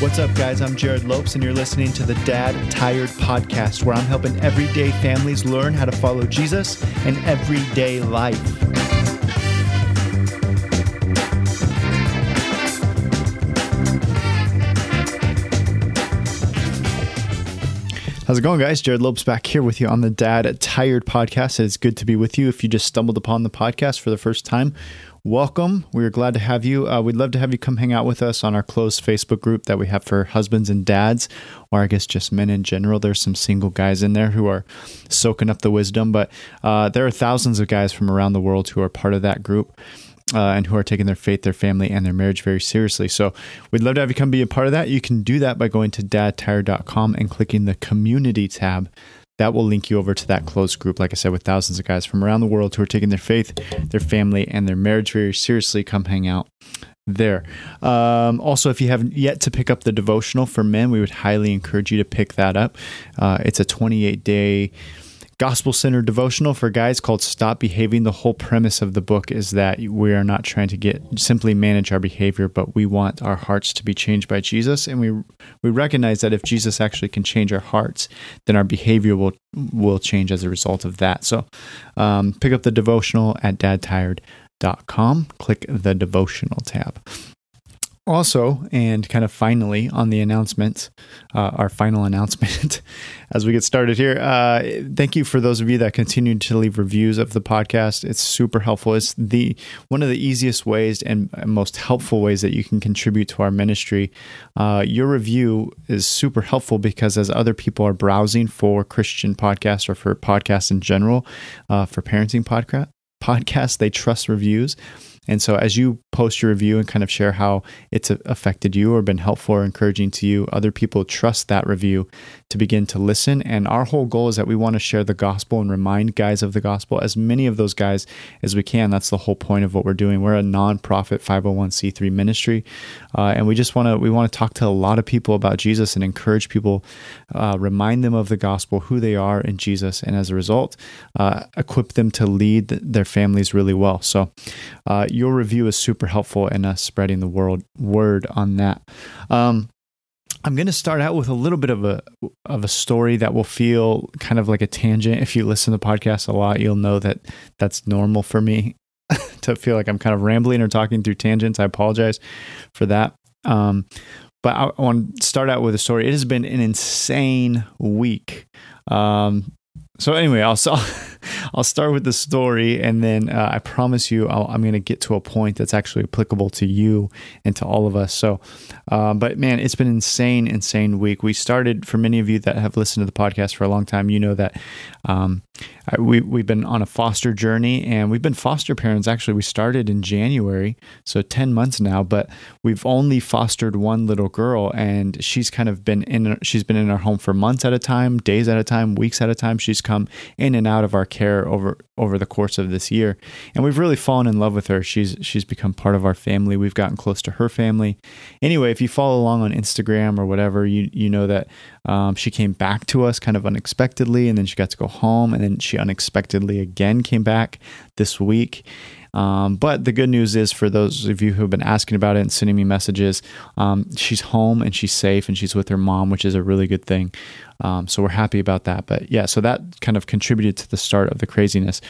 What's up, guys? I'm Jerrad Lopes, and you're listening to the Dad Tired Podcast, where I'm helping everyday families learn how to follow Jesus in everyday life. How's it going, guys? Jerrad Lopes back here with you on the Dad Tired Podcast. It's good to be with you. If you just stumbled upon the podcast for the first time, welcome. We're glad to have you. Uh, we'd love to have you come hang out with us on our closed Facebook group that we have for husbands and dads, or I guess just men in general. There's some single guys in there who are soaking up the wisdom, but uh, there are thousands of guys from around the world who are part of that group uh, and who are taking their faith, their family, and their marriage very seriously. So we'd love to have you come be a part of that. You can do that by going to dadtired.com and clicking the community tab. That will link you over to that closed group, like I said, with thousands of guys from around the world who are taking their faith, their family, and their marriage very seriously. Come hang out there. Um, also, if you haven't yet to pick up the devotional for men, we would highly encourage you to pick that up. Uh, it's a 28 day gospel centered devotional for guys called Stop Behaving. The whole premise of the book is that we are not trying to get simply manage our behavior, but we want our hearts to be changed by Jesus. And we we recognize that if Jesus actually can change our hearts, then our behavior will will change as a result of that. So um, pick up the devotional at dadtired.com. Click the devotional tab also, and kind of finally on the announcement, uh, our final announcement as we get started here. Uh, thank you for those of you that continue to leave reviews of the podcast. It's super helpful. It's the one of the easiest ways and most helpful ways that you can contribute to our ministry. Uh, your review is super helpful because as other people are browsing for Christian podcasts or for podcasts in general, uh, for parenting podcast podcasts, they trust reviews. And so, as you post your review and kind of share how it's affected you or been helpful or encouraging to you, other people trust that review to begin to listen. And our whole goal is that we want to share the gospel and remind guys of the gospel, as many of those guys as we can. That's the whole point of what we're doing. We're a nonprofit 501c3 ministry, uh, and we just want to we want to talk to a lot of people about Jesus and encourage people, uh, remind them of the gospel, who they are in Jesus, and as a result, uh, equip them to lead their families really well. So, uh, your review is super helpful in us spreading the world word on that. Um, I'm going to start out with a little bit of a of a story that will feel kind of like a tangent. If you listen to the podcast a lot, you'll know that that's normal for me to feel like I'm kind of rambling or talking through tangents. I apologize for that. Um, but I, I want to start out with a story. It has been an insane week. Um, so anyway, I'll I'll start with the story, and then uh, I promise you, i am going to get to a point that's actually applicable to you and to all of us. So, uh, but man, it's been insane, insane week. We started for many of you that have listened to the podcast for a long time. You know that um, we we've been on a foster journey, and we've been foster parents. Actually, we started in January, so ten months now. But we've only fostered one little girl, and she's kind of been in. She's been in our home for months at a time, days at a time, weeks at a time. She's come in and out of our care over over the course of this year, and we've really fallen in love with her. She's she's become part of our family. We've gotten close to her family. Anyway, if you follow along on Instagram or whatever, you you know that um, she came back to us kind of unexpectedly, and then she got to go home, and then she unexpectedly again came back this week. Um, but the good news is for those of you who have been asking about it and sending me messages, um, she's home and she's safe and she's with her mom, which is a really good thing. Um, so we're happy about that. But yeah, so that kind of contributed to the start of the craziness.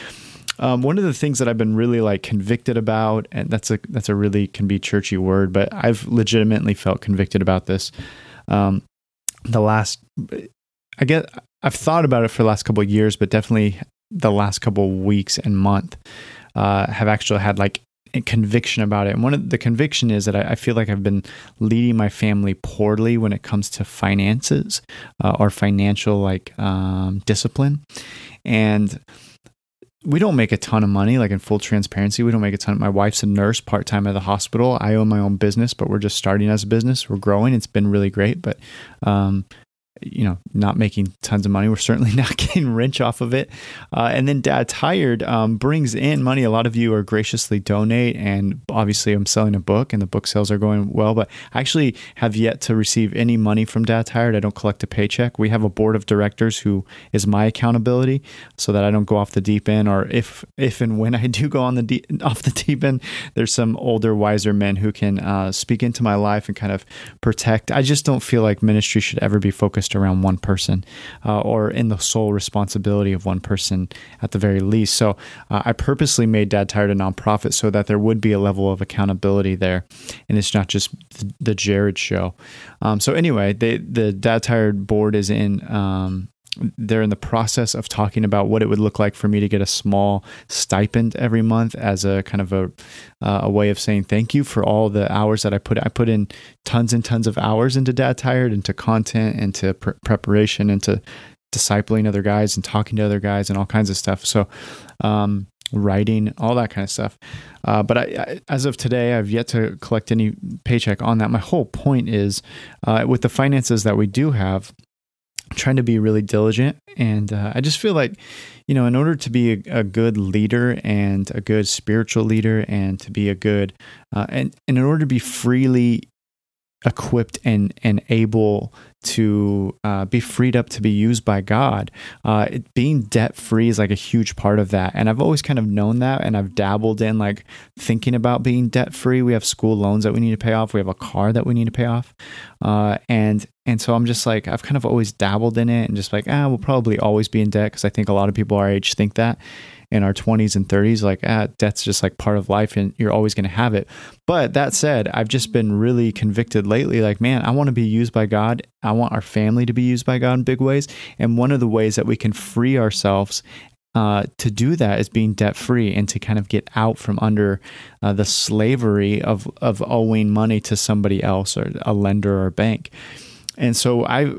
Um, one of the things that I've been really like convicted about, and that's a that's a really can be churchy word, but I've legitimately felt convicted about this. Um, the last, I guess I've thought about it for the last couple years, but definitely the last couple weeks and month uh, have actually had like a conviction about it. And one of the conviction is that I, I, feel like I've been leading my family poorly when it comes to finances uh, or financial like um, discipline. And we don't make a ton of money, like in full transparency. We don't make a ton. Of, my wife's a nurse part time at the hospital. I own my own business, but we're just starting as a business. We're growing. It's been really great, but um, you know, not making tons of money. We're certainly not getting rich off of it. Uh, and then Dad Tired um, brings in money. A lot of you are graciously donate, and obviously I'm selling a book, and the book sales are going well. But I actually have yet to receive any money from Dad Tired. I don't collect a paycheck. We have a board of directors who is my accountability, so that I don't go off the deep end. Or if if and when I do go on the deep, off the deep end, there's some older, wiser men who can uh, speak into my life and kind of protect. I just don't feel like ministry should ever be focused focused around one person uh, or in the sole responsibility of one person at the very least. So uh, I purposely made Dad Tired a nonprofit so that there would be a level of accountability there, and it's not just the, Jerrad show. Um, so anyway, they, the Dad Tired board is in um, they're in the process of talking about what it would look like for me to get a small stipend every month as a kind of a uh, a way of saying thank you for all the hours that I put I put in tons and tons of hours into Dad Tired into content into pr- preparation into discipling other guys and talking to other guys and all kinds of stuff. So um, writing all that kind of stuff. Uh, but I, I, as of today I've yet to collect any paycheck on that. My whole point is uh, with the finances that we do have trying to be really diligent. And uh, I just feel like, you know, in order to be a, a, good leader and a good spiritual leader and to be a good, uh, and, and in order to be freely equipped and, and able to uh, be freed up to be used by God. Uh, it, being debt free is like a huge part of that. And I've always kind of known that. And I've dabbled in like thinking about being debt free. We have school loans that we need to pay off, we have a car that we need to pay off. Uh, and and so I'm just like, I've kind of always dabbled in it and just like, ah, we'll probably always be in debt because I think a lot of people our age think that in our 20s and 30s like ah debt's just like part of life and you're always going to have it. But that said i've just been really convicted lately like man i want to be used by god. I want our family to be used by god in big ways. And one of the ways that we can free ourselves uh, to do that is being debt free and to kind of get out from under uh, the slavery of of owing money to somebody else or a lender or a bank. And so I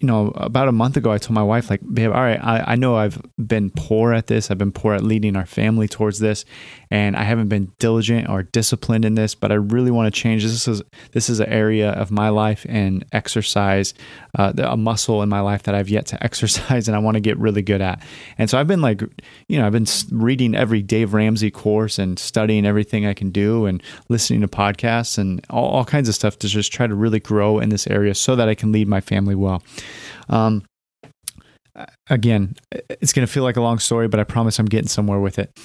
you know, about a month ago, I told my wife, like, babe, all right, I, I know I've been poor at this. I've been poor at leading our family towards this, and I haven't been diligent or disciplined in this. But I really want to change. This is this is an area of my life and exercise, uh, a muscle in my life that I've yet to exercise, and I want to get really good at. And so I've been like, you know, I've been reading every Dave Ramsey course and studying everything I can do, and listening to podcasts and all, all kinds of stuff to just try to really grow in this area so that I can lead my family well. Um, again, it's going to feel like a long story, but I promise I'm getting somewhere with it.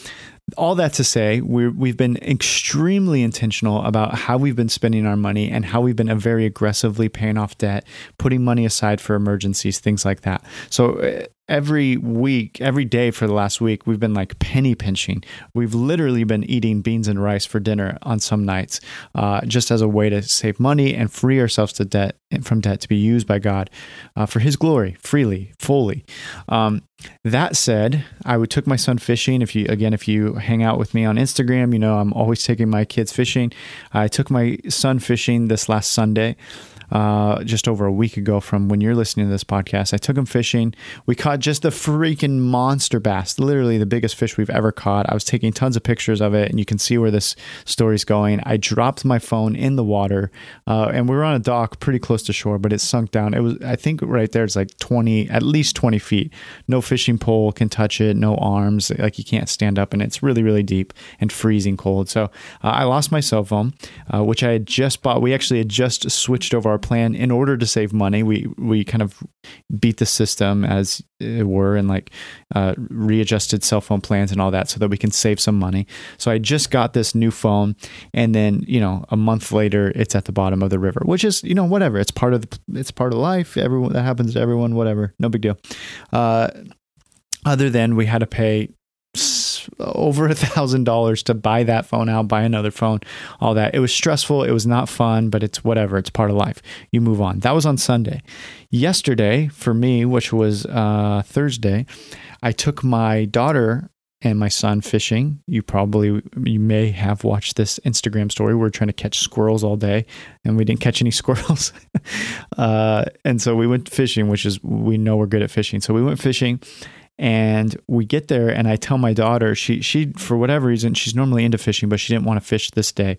All that to say, we we've been extremely intentional about how we've been spending our money and how we've been very aggressively paying off debt, putting money aside for emergencies, things like that. So every week, every day for the last week, we've been like penny pinching. We've literally been eating beans and rice for dinner on some nights, uh, just as a way to save money and free ourselves to debt from debt to be used by God uh, for His glory, freely, fully. Um, that said, I would took my son fishing. If you again, if you hang out with me on Instagram, you know I'm always taking my kids fishing. I took my son fishing this last Sunday uh, just over a week ago from when you're listening to this podcast. I took him fishing. We caught just the freaking monster bass, literally the biggest fish we've ever caught. I was taking tons of pictures of it, and you can see where this story's going. I dropped my phone in the water, uh, and we were on a dock pretty close to shore, but it sunk down. It was, I think, right there, it's like 20, at least 20 feet. No fishing pole can touch it, no arms, like you can't stand up, and it's really, really deep and freezing cold. So uh, I lost my cell phone, uh, which I had just bought. We actually had just switched over our plan in order to save money. We we kind of beat the system as it were and like uh, readjusted cell phone plans and all that so that we can save some money. So I just got this new phone, and then you know a month later it's at the bottom of the river, which is you know whatever. It's part of the, it's part of life. Everyone that happens to everyone. Whatever, no big deal. Uh, other than we had to pay over a thousand dollars to buy that phone out, buy another phone, all that. It was stressful. It was not fun, but it's whatever. It's part of life. You move on. That was on Sunday. Yesterday, for me, which was uh, Thursday, I took my daughter and my son fishing. You probably you may have watched this Instagram story. We are trying to catch squirrels all day, and we didn't catch any squirrels. uh, and so we went fishing, which is we know we're good at fishing. So we went fishing, And we get there, and I tell my daughter she she for whatever reason she's normally into fishing, but she didn't want to fish this day,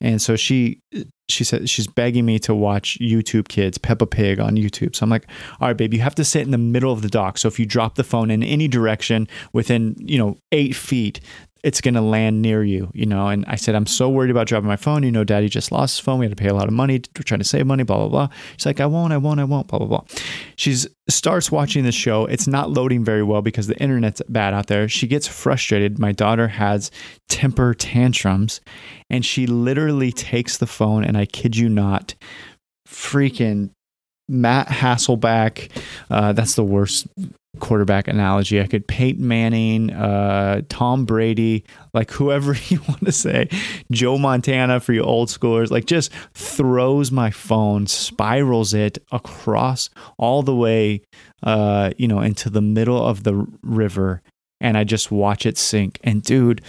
and so she she said she's begging me to watch YouTube Kids Peppa Pig on YouTube. So I'm like, all right, babe, you have to sit in the middle of the dock. So if you drop the phone in any direction within you know eight feet, it's going to land near you, you know. And I said, I'm so worried about dropping my phone. You know, daddy just lost his phone. We had to pay a lot of money. We're trying to save money, blah, blah, blah. She's like, I won't, I won't, I won't, blah, blah, blah. She starts watching the show. It's not loading very well because the internet's bad out there. She gets frustrated. My daughter has temper tantrums and she literally takes the phone and I kid you not, freaking Matt Hasselbeck. Uh, that's the worst quarterback analogy. I could Peyton Manning, uh, Tom Brady, like whoever you want to say, Joe Montana for you old schoolers, like just throws my phone, spirals it across all the way, uh, you know, into the middle of the river, and I just watch it sink. And dude,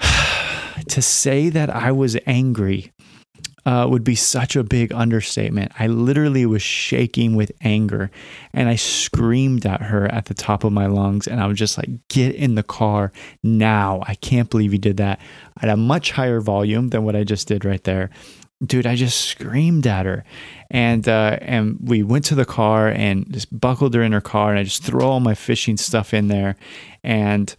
to say that I was angry uh, would be such a big understatement. I literally was shaking with anger and I screamed at her at the top of my lungs. And I was just like, get in the car now. I can't believe you did that at a much higher volume than what I just did right there. Dude, I just screamed at her, and uh, and we went to the car and just buckled her in her car, and I just throw all my fishing stuff in there, and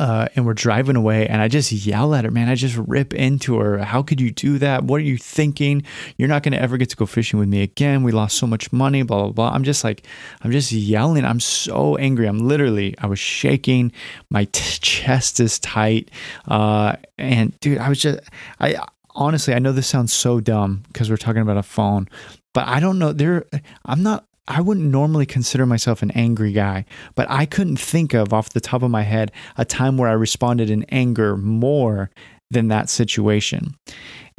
uh, and we're driving away and I just yell at her, man. I just rip into her. How could you do that? What are you thinking? You're not going to ever get to go fishing with me again. We lost so much money, blah, blah, blah. I'm just like, I'm just yelling. I'm so angry. I'm literally, I was shaking. My t- chest is tight. Uh, and dude, I was just, I honestly, I know this sounds so dumb because we're talking about a phone, but I don't know. There, I'm not I wouldn't normally consider myself an angry guy, but I couldn't think of off the top of my head a time where I responded in anger more than that situation.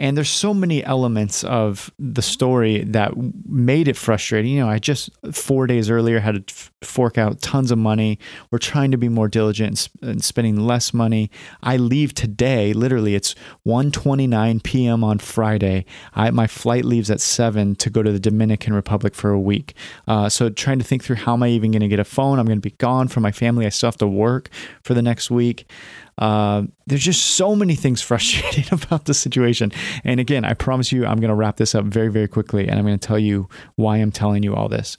And there's so many elements of the story that made it frustrating. You know, I just four days earlier had to fork out tons of money. We're trying to be more diligent and spending less money. I leave today. Literally, it's 1:29 p.m. on Friday. I, my flight leaves at seven to go to the Dominican Republic for a week. Uh, so trying to think through how am I even going to get a phone? I'm going to be gone from my family. I still have to work for the next week. Uh, there's just so many things frustrating about the situation. And again, I promise you, I'm going to wrap this up very, very quickly, and I'm going to tell you why I'm telling you all this.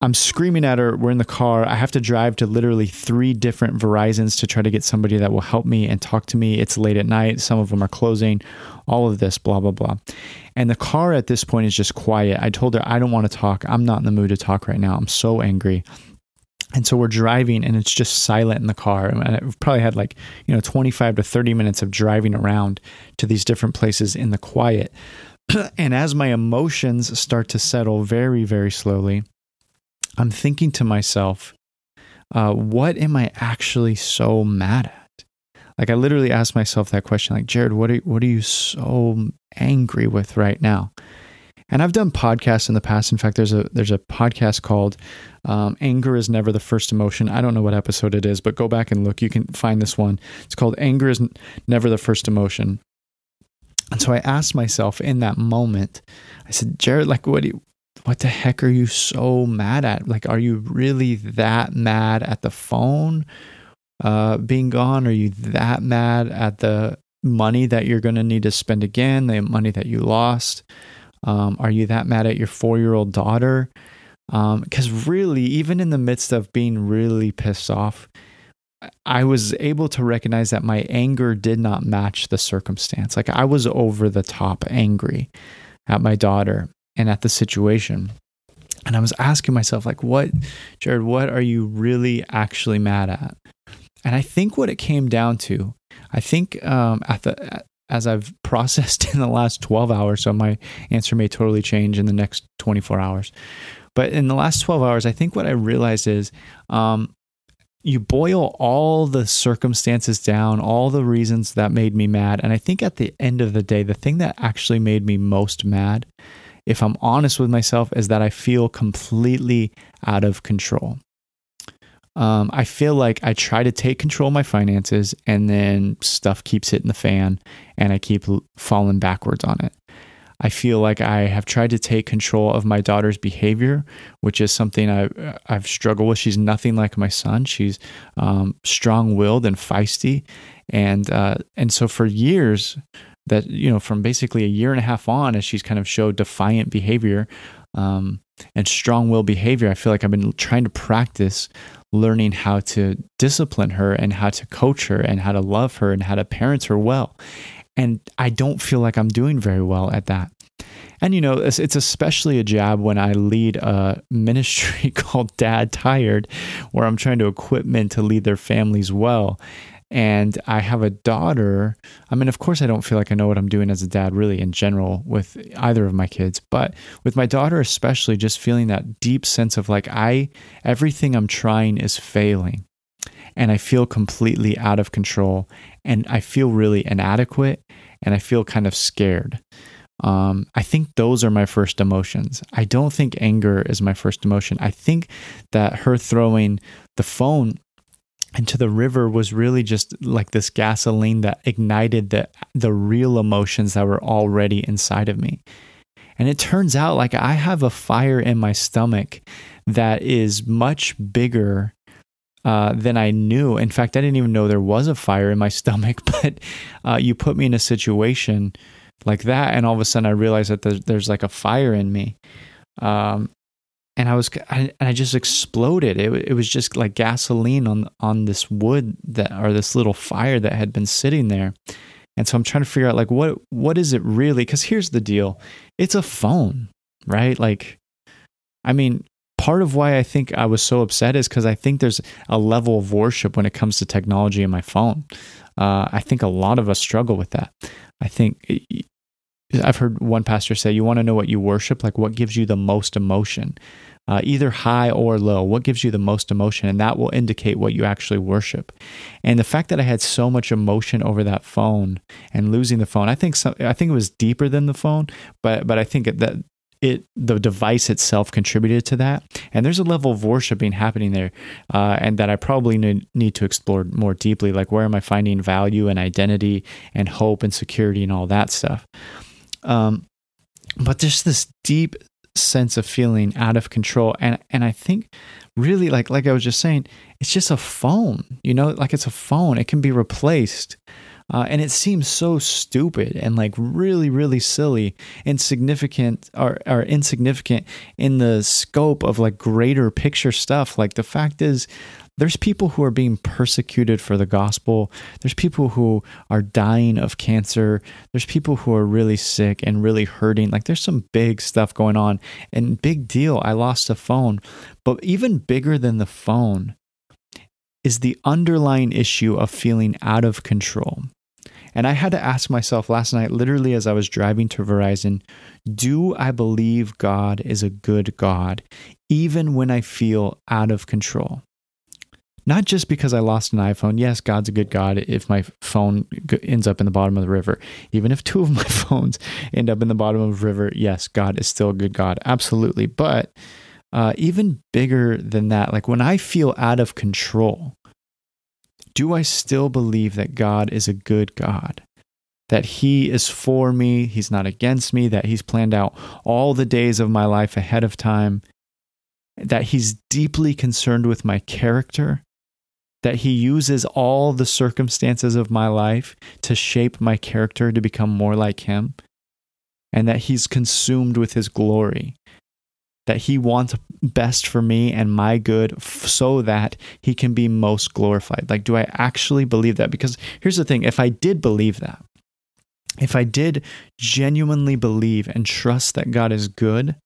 I'm screaming at her. We're in the car. I have to drive to literally three different Verizons to try to get somebody that will help me and talk to me. It's late at night. Some of them are closing. All of this, blah, blah, blah. And the car at this point is just quiet. I told her, I don't want to talk. I'm not in the mood to talk right now. I'm so angry. And so we're driving and it's just silent in the car. And I've probably had like, you know, 25 to 30 minutes of driving around to these different places in the quiet. and as my emotions start to settle very, very slowly, I'm thinking to myself, uh, what am I actually so mad at? Like I literally asked myself that question, like, Jerrad, what are, what are you so angry with right now? And I've done podcasts in the past. In fact, there's a there's a podcast called um, "Anger is Never the First Emotion." I don't know what episode it is, but go back and look. You can find this one. It's called "Anger is Never the First Emotion." And so I asked myself in that moment, I said, Jerrad, like, what do you, what the heck are you so mad at? Like, are you really that mad at the phone uh, being gone? Are you that mad at the money that you're going to need to spend again, the money that you lost? Um, are you that mad at your four year old daughter? Because um, really, even in the midst of being really pissed off, I was able to recognize that my anger did not match the circumstance. Like I was over the top angry at my daughter and at the situation. And I was asking myself, like, what, Jerrad, what are you really actually mad at? And I think what it came down to, I think um, at the as I've processed in the last 12 hours. So my answer may totally change in the next 24 hours. But in the last 12 hours, I think what I realized is um, you boil all the circumstances down, all the reasons that made me mad. And I think at the end of the day, the thing that actually made me most mad, if I'm honest with myself, is that I feel completely out of control um, I feel like I try to take control of my finances and then stuff keeps hitting the fan and I keep falling backwards on it. I feel like I have tried to take control of my daughter's behavior, which is something I, I've struggled with. She's nothing like my son. She's um, strong-willed and feisty, and uh, and so for years, that you know, from basically a year and a half on, as she's kind of showed defiant behavior um, and strong will behavior, I feel like I've been trying to practice learning how to discipline her and how to coach her and how to love her and how to parent her well. And I don't feel like I'm doing very well at that. And you know, it's, it's, especially a jab when I lead a ministry called Dad Tired, where I'm trying to equip men to lead their families well. And I have a daughter. I mean, of course, I don't feel like I know what I'm doing as a dad, really, in general, with either of my kids. But with my daughter, especially, just feeling that deep sense of like, I, everything I'm trying is failing and I feel completely out of control and I feel really inadequate and I feel kind of scared. Um, I think those are my first emotions. I don't think anger is my first emotion. I think that her throwing the phone into the river was really just like this gasoline that ignited the the real emotions that were already inside of me. And it turns out like I have a fire in my stomach that is much bigger uh, than I knew. In fact, I didn't even know there was a fire in my stomach, but uh, you put me in a situation like that, and all of a sudden I realized that there's, there's like a fire in me. Um, and I was, I, I just exploded. It, it was just like gasoline on on this wood that, or this little fire that had been sitting there. And so I'm trying to figure out like what what is it really? Because here's the deal: it's a phone, right? Like, I mean, part of why I think I was so upset is because I think there's a level of worship when it comes to technology in my phone. Uh, I think a lot of us struggle with that. I think I've heard one pastor say, "You want to know what you worship? Like what gives you the most emotion, uh, either high or low? What gives you the most emotion, and that will indicate what you actually worship." And the fact that I had so much emotion over that phone and losing the phone, I think some, I think it was deeper than the phone, but but I think that it the device itself contributed to that and there's a level of worshiping happening there uh, and that i probably need, need to explore more deeply like where am i finding value and identity and hope and security and all that stuff um, but there's this deep sense of feeling out of control. And and i think really like like i was just saying it's just a phone you know like it's a phone. It can be replaced. Uh, and it seems so stupid and like really, really silly, and insignificant or, or insignificant in the scope of like greater picture stuff. Like the fact is, there's people who are being persecuted for the gospel. There's people who are dying of cancer. There's people who are really sick and really hurting. Like there's some big stuff going on. And big deal, I lost a phone. But even bigger than the phone is the underlying issue of feeling out of control. And I had to ask myself last night, literally as I was driving to Verizon, do I believe God is a good God, even when I feel out of control? Not just because I lost an iPhone. Yes, God's a good God if my phone ends up in the bottom of the river. Even if two of my phones end up in the bottom of the river, yes, God is still a good God. Absolutely. But uh, even bigger than that, like when I feel out of control, do I still believe that God is a good God? That He is for me, He's not against me, that He's planned out all the days of my life ahead of time, that He's deeply concerned with my character, that He uses all the circumstances of my life to shape my character to become more like Him, and that He's consumed with His glory that he wants best for me and my good f- so that he can be most glorified. Like, do I actually believe that? Because here's the thing if I did believe that, if I did genuinely believe and trust that God is good,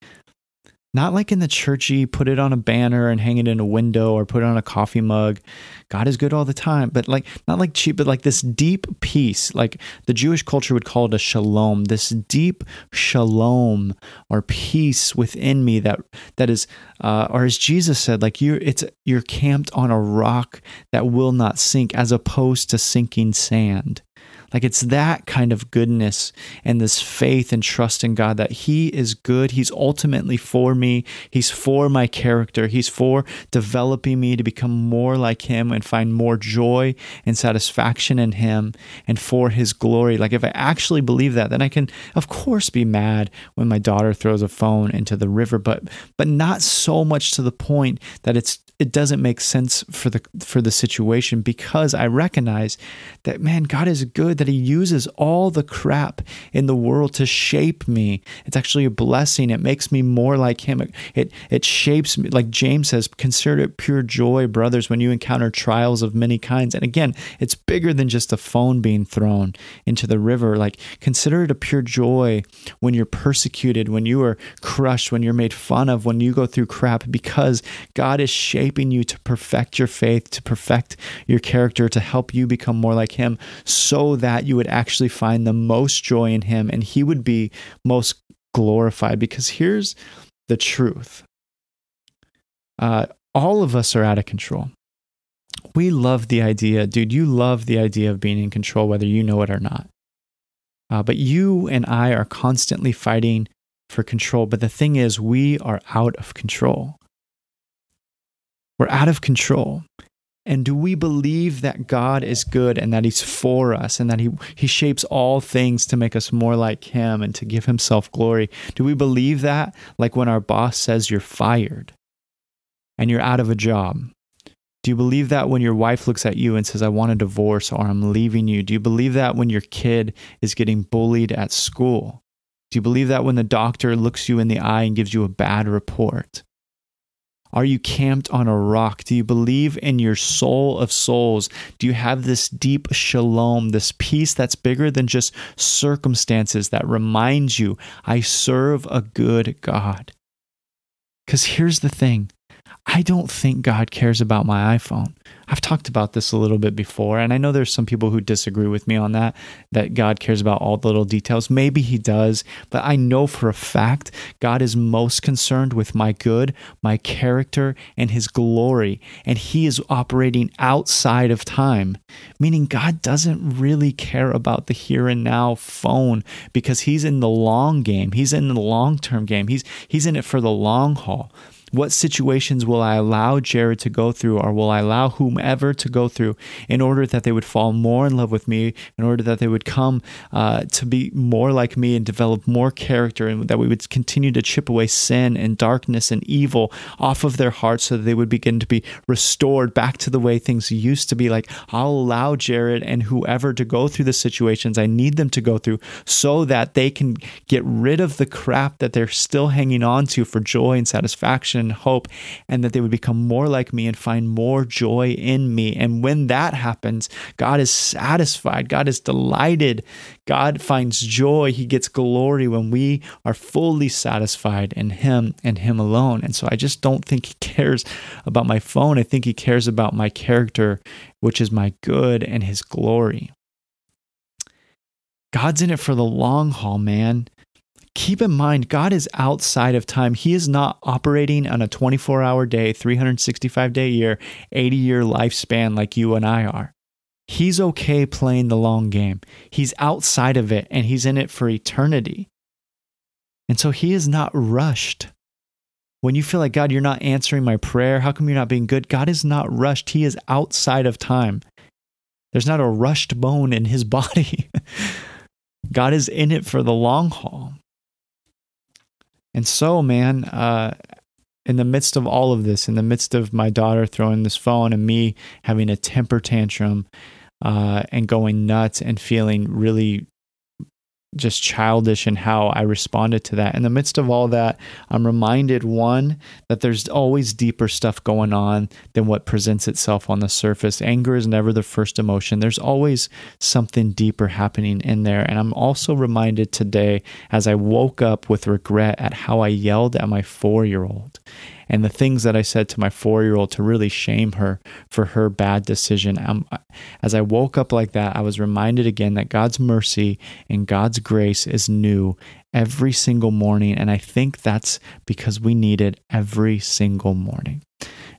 not like in the churchy, put it on a banner and hang it in a window or put it on a coffee mug. God is good all the time, but like not like cheap, but like this deep peace. Like the Jewish culture would call it a shalom, this deep shalom or peace within me that that is, uh, or as Jesus said, like you're it's you're camped on a rock that will not sink, as opposed to sinking sand. Like it's that kind of goodness and this faith and trust in God that He is good. He's ultimately for me. He's for my character. He's for developing me to become more like Him and find more joy and satisfaction in Him and for His glory. Like if I actually believe that, then I can, of course, be mad when my daughter throws a phone into the river, but but not so much to the point that it's it doesn't make sense for the for the situation because I recognize that man God is good that he uses all the crap in the world to shape me. It's actually a blessing. It makes me more like him. It it, shapes me like James says consider it pure joy brothers when you encounter trials of many kinds. And again, it's bigger than just a phone being thrown into the river. Like consider it a pure joy when you're persecuted, when you are crushed, when you're made fun of, when you go through crap because God is shaping shaping you to perfect your faith, to perfect your character, to help you become more like Him, so that you would actually find the most joy in Him and He would be most glorified. Because here's the truth uh, all of us are out of control. We love the idea, dude, you love the idea of being in control, whether you know it or not. Uh, but you and I are constantly fighting for control. But the thing is, we are out of control. We're out of control. And do we believe that God is good and that He's for us and that He, he shapes all things to make us more like Him and to give Himself glory? Do we believe that? Like when our boss says you're fired and you're out of a job? Do you believe that when your wife looks at you and says, I want a divorce or I'm leaving you? Do you believe that when your kid is getting bullied at school? Do you believe that when the doctor looks you in the eye and gives you a bad report? Are you camped on a rock? Do you believe in your soul of souls? Do you have this deep shalom, this peace that's bigger than just circumstances that reminds you, I serve a good God? Because here's the thing I don't think God cares about my iPhone. I've talked about this a little bit before, and I know there's some people who disagree with me on that, that God cares about all the little details. Maybe He does, but I know for a fact God is most concerned with my good, my character, and His glory, and He is operating outside of time, meaning God doesn't really care about the here and now phone because He's in the long game, He's in the long term game, He's, he's in it for the long haul. What situations will I allow Jerrad to go through, or will I allow whomever to go through in order that they would fall more in love with me, in order that they would come uh, to be more like me and develop more character, and that we would continue to chip away sin and darkness and evil off of their hearts so that they would begin to be restored back to the way things used to be? Like, I'll allow Jerrad and whoever to go through the situations I need them to go through so that they can get rid of the crap that they're still hanging on to for joy and satisfaction and hope, and that they would become more like me and find more joy in me. And when that happens, God is satisfied, God is delighted, God finds joy, He gets glory when we are fully satisfied in Him and Him alone. And so I just don't think He cares about my phone. I think He cares about my character, which is my good and His glory. God's in it for the long haul, man keep in mind, God is outside of time. He is not operating on a 24 hour day, 365 day year, 80 year lifespan like you and I are. He's okay playing the long game. He's outside of it and he's in it for eternity. And so he is not rushed. When you feel like, God, you're not answering my prayer, how come you're not being good? God is not rushed. He is outside of time. There's not a rushed bone in his body. God is in it for the long haul. And so, man, uh, in the midst of all of this, in the midst of my daughter throwing this phone and me having a temper tantrum uh, and going nuts and feeling really just childish in how I responded to that. In the midst of all that, I'm reminded one, that there's always deeper stuff going on than what presents itself on the surface. Anger is never the first emotion, there's always something deeper happening in there. And I'm also reminded today as I woke up with regret at how I yelled at my four year old and the things that I said to my four year old to really shame her for her bad decision. Um, as I woke up like that, I was reminded again that God's mercy and God's grace is new every single morning. And I think that's because we need it every single morning.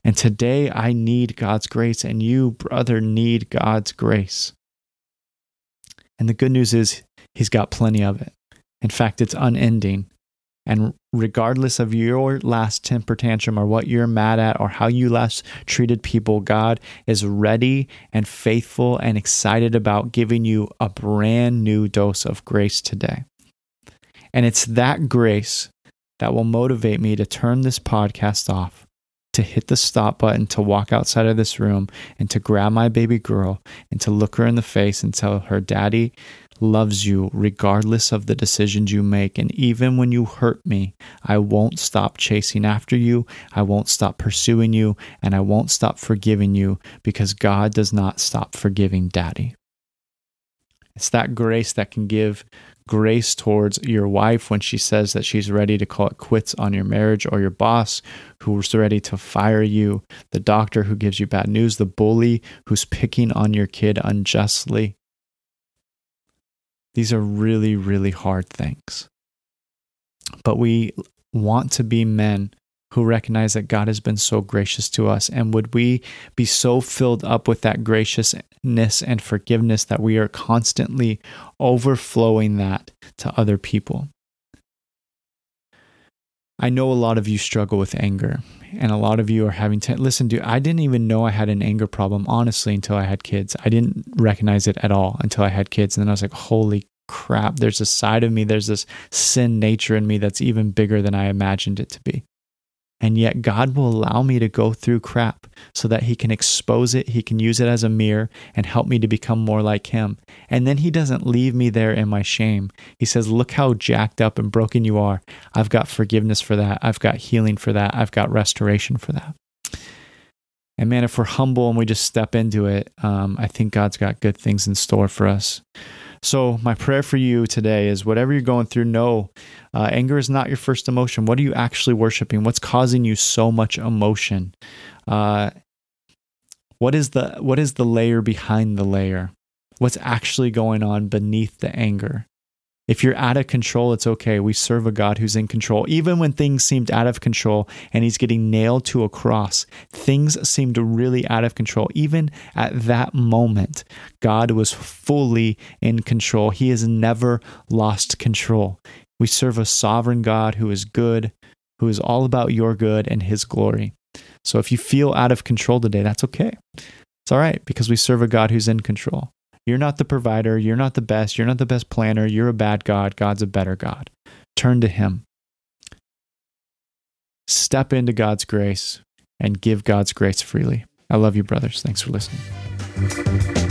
And today I need God's grace, and you, brother, need God's grace. And the good news is he's got plenty of it. In fact, it's unending. And regardless of your last temper tantrum or what you're mad at or how you last treated people, God is ready and faithful and excited about giving you a brand new dose of grace today. And it's that grace that will motivate me to turn this podcast off, to hit the stop button, to walk outside of this room and to grab my baby girl and to look her in the face and tell her, Daddy, loves you regardless of the decisions you make. And even when you hurt me, I won't stop chasing after you. I won't stop pursuing you. And I won't stop forgiving you because God does not stop forgiving daddy. It's that grace that can give grace towards your wife when she says that she's ready to call it quits on your marriage, or your boss who's ready to fire you, the doctor who gives you bad news, the bully who's picking on your kid unjustly. These are really, really hard things. But we want to be men who recognize that God has been so gracious to us. And would we be so filled up with that graciousness and forgiveness that we are constantly overflowing that to other people? I know a lot of you struggle with anger, and a lot of you are having to listen to. I didn't even know I had an anger problem, honestly, until I had kids. I didn't recognize it at all until I had kids. And then I was like, holy crap, there's a side of me, there's this sin nature in me that's even bigger than I imagined it to be. And yet, God will allow me to go through crap so that He can expose it, He can use it as a mirror and help me to become more like Him. And then He doesn't leave me there in my shame. He says, Look how jacked up and broken you are. I've got forgiveness for that. I've got healing for that. I've got restoration for that. And man, if we're humble and we just step into it, um, I think God's got good things in store for us. So, my prayer for you today is whatever you're going through, know uh, anger is not your first emotion. What are you actually worshiping? What's causing you so much emotion? Uh, what is the what is the layer behind the layer? What's actually going on beneath the anger? If you're out of control, it's okay. We serve a God who's in control. Even when things seemed out of control and he's getting nailed to a cross, things seemed really out of control. Even at that moment, God was fully in control. He has never lost control. We serve a sovereign God who is good, who is all about your good and his glory. So if you feel out of control today, that's okay. It's all right because we serve a God who's in control. You're not the provider. You're not the best. You're not the best planner. You're a bad God. God's a better God. Turn to Him. Step into God's grace and give God's grace freely. I love you, brothers. Thanks for listening.